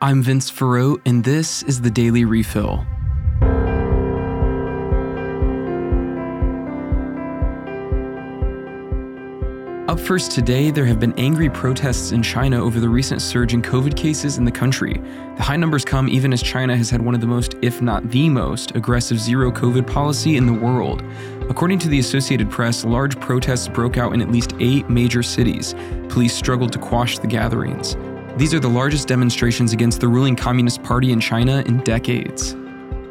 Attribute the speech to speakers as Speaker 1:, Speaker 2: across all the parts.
Speaker 1: I'm Vince Farrow, and this is the Daily Refill. Up first today, there have been angry protests in China over the recent surge in COVID cases in the country. The high numbers come even as China has had one of the most, if not the most, aggressive zero COVID policy in the world. According to the Associated Press, large protests broke out in at least eight major cities. Police struggled to quash the gatherings. These are the largest demonstrations against the ruling Communist Party in China in decades.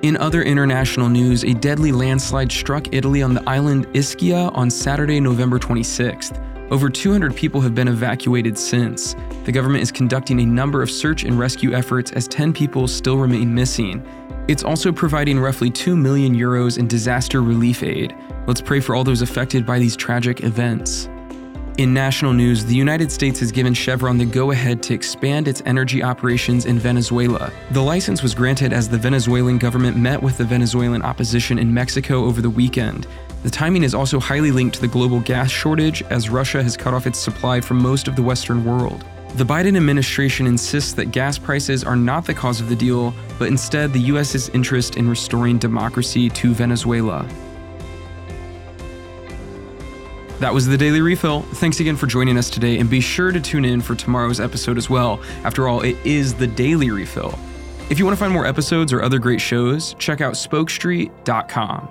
Speaker 1: In other international news, a deadly landslide struck Italy on the island Ischia on Saturday, November 26th. Over 200 people have been evacuated since. The government is conducting a number of search and rescue efforts as 10 people still remain missing. It's also providing roughly 2 million euros in disaster relief aid. Let's pray for all those affected by these tragic events. In national news, the United States has given Chevron the go ahead to expand its energy operations in Venezuela. The license was granted as the Venezuelan government met with the Venezuelan opposition in Mexico over the weekend. The timing is also highly linked to the global gas shortage, as Russia has cut off its supply from most of the Western world. The Biden administration insists that gas prices are not the cause of the deal, but instead the U.S.'s interest in restoring democracy to Venezuela. That was the Daily Refill. Thanks again for joining us today, and be sure to tune in for tomorrow's episode as well. After all, it is the Daily Refill. If you want to find more episodes or other great shows, check out spokestreet.com.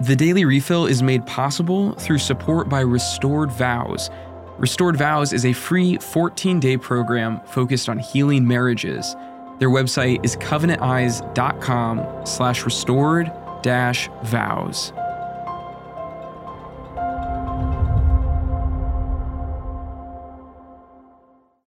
Speaker 1: The Daily Refill is made possible through support by Restored Vows. Restored Vows is a free 14 day program focused on healing marriages. Their website is covenanteyes.com slash restored dash vows.